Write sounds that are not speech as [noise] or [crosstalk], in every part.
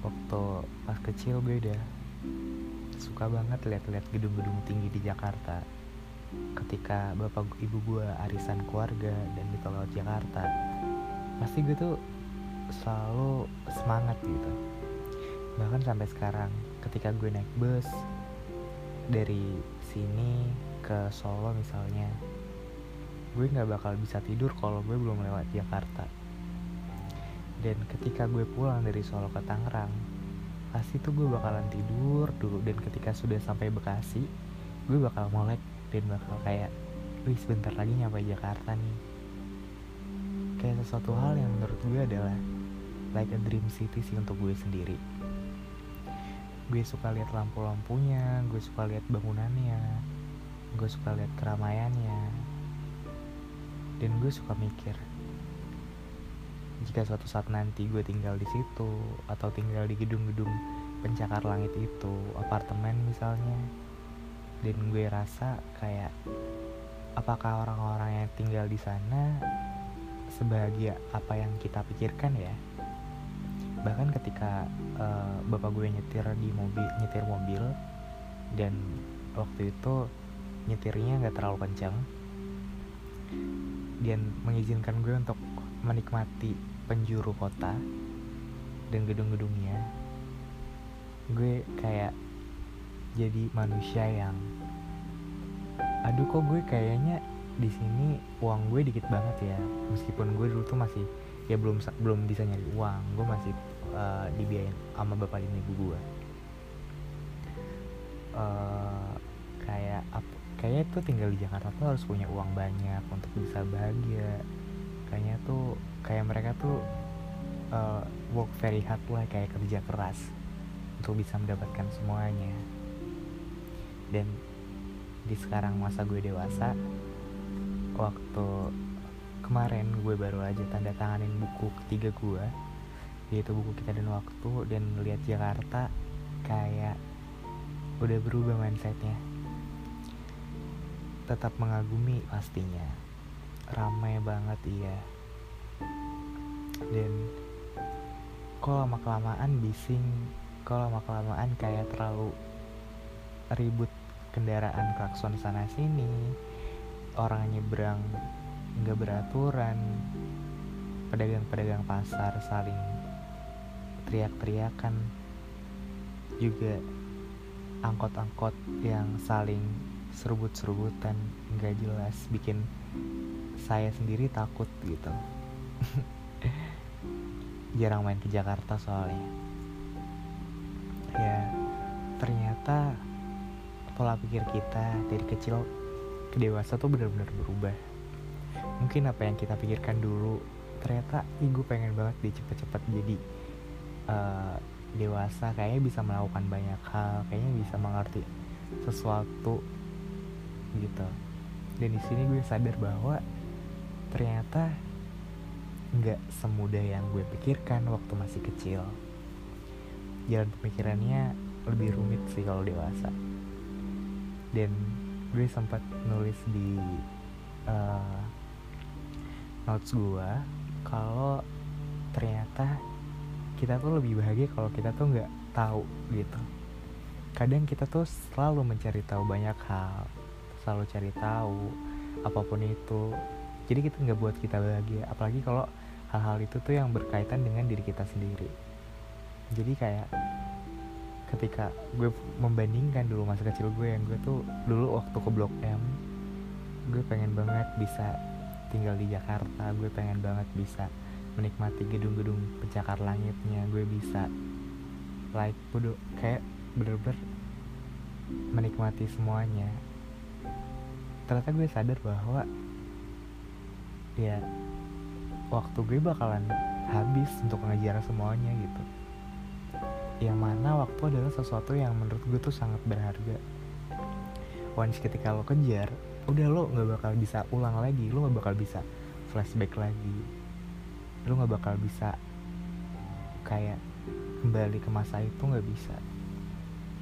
waktu pas kecil gue udah suka banget lihat-lihat gedung-gedung tinggi di Jakarta. Ketika bapak ibu gue arisan keluarga dan di tol laut Jakarta pasti gue tuh selalu semangat gitu. Bahkan sampai sekarang ketika gue naik bus dari sini ke Solo misalnya gue nggak bakal bisa tidur kalau gue belum lewat Jakarta dan ketika gue pulang dari Solo ke Tangerang pasti tuh gue bakalan tidur dulu. Dan ketika sudah sampai Bekasi gue bakal molek dan bakal kayak wih sebentar lagi nyampe Jakarta nih. Kayak sesuatu hal yang menurut gue adalah like a dream city sih untuk gue sendiri. Gue suka lihat lampu-lampunya gue suka lihat bangunannya gue suka lihat keramaiannya. Dan gue suka mikir jika suatu saat nanti gue tinggal di situ atau tinggal di gedung-gedung pencakar langit itu apartemen misalnya dan gue rasa kayak apakah orang-orang yang tinggal di sana sebahagia apa yang kita pikirkan ya? Bahkan ketika uh, bapak gue nyetir di mobil nyetir mobil dan waktu itu nyetirnya nggak terlalu kencang dan mengizinkan gue untuk menikmati penjuru kota dan gedung-gedungnya gue kayak jadi manusia yang aduh kok gue kayaknya di sini uang gue dikit banget ya? Meskipun gue dulu tuh masih ya belum belum bisa nyari uang gue masih uh, dibiayain sama bapak dan ibu gue. Uh, kayak apa kayaknya tuh tinggal di Jakarta tuh harus punya uang banyak untuk bisa bahagia kayaknya tuh kayak mereka tuh uh, work very hard lah kayak kerja keras untuk bisa mendapatkan semuanya. Dan di sekarang masa gue dewasa waktu kemarin gue baru aja tanda tanganin buku ketiga gue yaitu buku kita dan waktu dan lihat Jakarta kayak udah berubah mindsetnya. Tetap mengagumi pastinya ramai banget iya. Dan kalau lama kelamaan bising kalau lama kelamaan kayak terlalu ribut kendaraan klakson sana sini orang nyebrang nggak beraturan pedagang-pedagang pasar saling teriak-teriakan juga angkot-angkot yang saling serubut-serubutan nggak jelas bikin saya sendiri takut gitu. [laughs] Jarang main ke Jakarta soalnya. Ya ternyata pola pikir kita dari kecil ke dewasa tuh benar-benar berubah. Mungkin apa yang kita pikirkan dulu ternyata ibu pengen banget dia cepet-cepet jadi uh, dewasa. Kayaknya bisa melakukan banyak hal kayaknya bisa mengerti sesuatu gitu. Dan di sini gue sadar bahwa ternyata nggak semudah yang gue pikirkan waktu masih kecil. Jalan pemikirannya lebih rumit sih kalau dewasa. Dan gue sempat nulis di uh, notes gue kalau ternyata kita tuh lebih bahagia kalau kita tuh nggak tahu gitu. Kadang kita tuh selalu mencari tahu banyak hal selalu cari tahu apa pun itu jadi kita nggak buat kita bahagia. Apalagi kalau hal-hal itu tuh yang berkaitan dengan diri kita sendiri. Jadi kayak ketika gue membandingkan dulu masa kecil gue yang gue tuh dulu waktu ke blok M gue pengen banget bisa tinggal di Jakarta. Gue pengen banget bisa menikmati gedung-gedung pencakar langitnya. Gue bisa like bodoh kayak bener-bener menikmati semuanya. Ternyata gue sadar bahwa ya waktu gue bakalan habis untuk ngejar semuanya gitu. Yang mana waktu adalah sesuatu yang menurut gue tuh sangat berharga. Once ketika lo kejar udah lo nggak bakal bisa ulang lagi lo nggak bakal bisa flashback lagi. Lo nggak bakal bisa kayak kembali ke masa itu nggak bisa.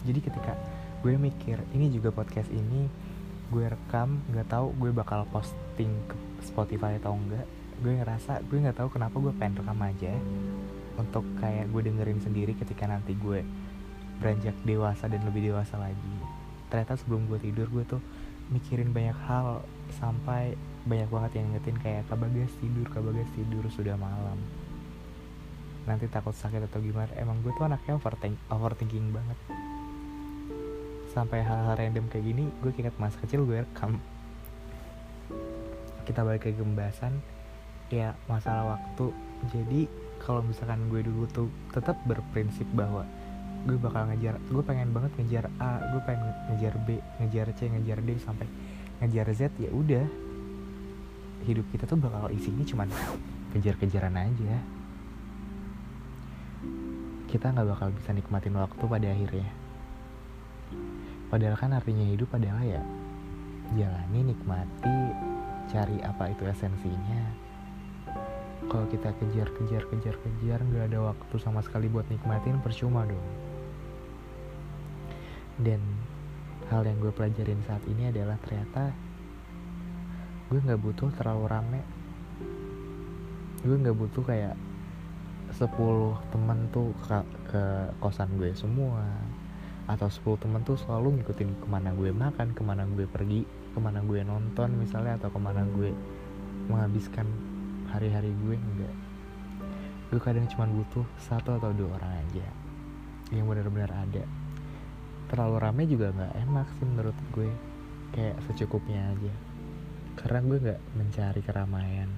Jadi ketika gue mikir ini juga podcast ini gue rekam nggak tahu gue bakal posting ke Spotify atau enggak. Gue ngerasa gue nggak tahu kenapa gue pengen rekam aja untuk kayak gue dengerin sendiri ketika nanti gue beranjak dewasa dan lebih dewasa lagi. Ternyata sebelum gue tidur gue tuh mikirin banyak hal sampai banyak banget yang ngetin kayak kabagas tidur kabagas tidur sudah malam. Nanti takut sakit atau gimana emang gue tuh anaknya overthink, overthinking banget sampai hal-hal random kayak gini gue ingat masa kecil gue rekam kita balik ke pembahasan ya masalah waktu. Jadi kalau misalkan gue dulu tuh tetap berprinsip bahwa gue bakal ngejar gue pengen banget ngejar A gue pengen ngejar B ngejar C ngejar D sampai ngejar Z ya udah. Hidup kita tuh bakal isinya cuman kejar-kejaran aja. Kita nggak bakal bisa nikmatin waktu pada akhirnya padahal kan artinya hidup adalah ya jalani nikmati cari apa itu esensinya. Kalau kita kejar kejar kejar kejar nggak ada waktu sama sekali buat nikmatin percuma dong. Dan hal yang gue pelajarin saat ini adalah ternyata gue nggak butuh terlalu rame. Gue nggak butuh kayak 10 temen tuh ke, ke kosan gue semua atau 10 temen tuh selalu ngikutin ke mana gue makan ke mana gue pergi ke mana gue nonton misalnya atau ke mana gue menghabiskan hari-hari gue enggak. Gue kadang cuma butuh satu atau dua orang aja yang benar-benar ada. Terlalu rame juga nggak enak sih menurut gue kayak secukupnya aja. Karena gue nggak mencari keramaian.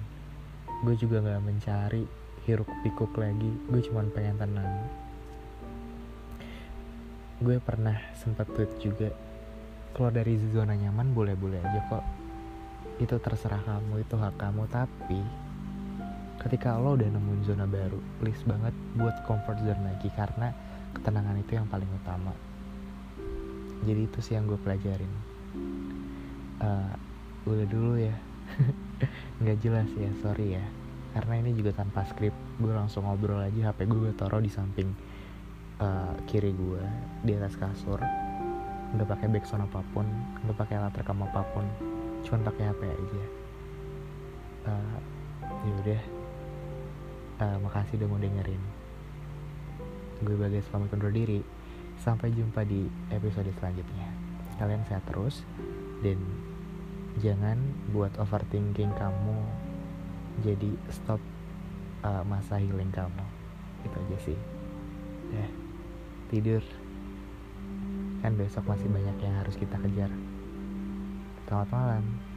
Gue juga nggak mencari hiruk pikuk lagi. Gue cuma pengen tenang gue pernah sempat tweet juga keluar dari zona nyaman boleh-boleh aja kok. Itu terserah kamu itu hak kamu. Tapi ketika lo udah nemuin zona baru please banget buat comfort zone lagi karena ketenangan itu yang paling utama. Jadi itu sih yang gue pelajarin. Uh, udah dulu ya. [laughs] Nggak jelas ya sorry ya. Karena ini juga tanpa skrip gue langsung ngobrol aja hp gue gue taruh di samping uh, kiri gue di atas kasur nggak pakai backsound apa pun nggak pakai alat rekam apa pun cuman pakai hp aja uh, ya udah uh, makasih udah mau dengerin gue bagai pamit undur diri Sampai jumpa di episode selanjutnya. Kalian sehat terus dan jangan buat overthinking kamu jadi stop uh, masa healing kamu. Itu aja sih. Ya, tidur. Kan besok masih banyak yang harus kita kejar. Selamat malam.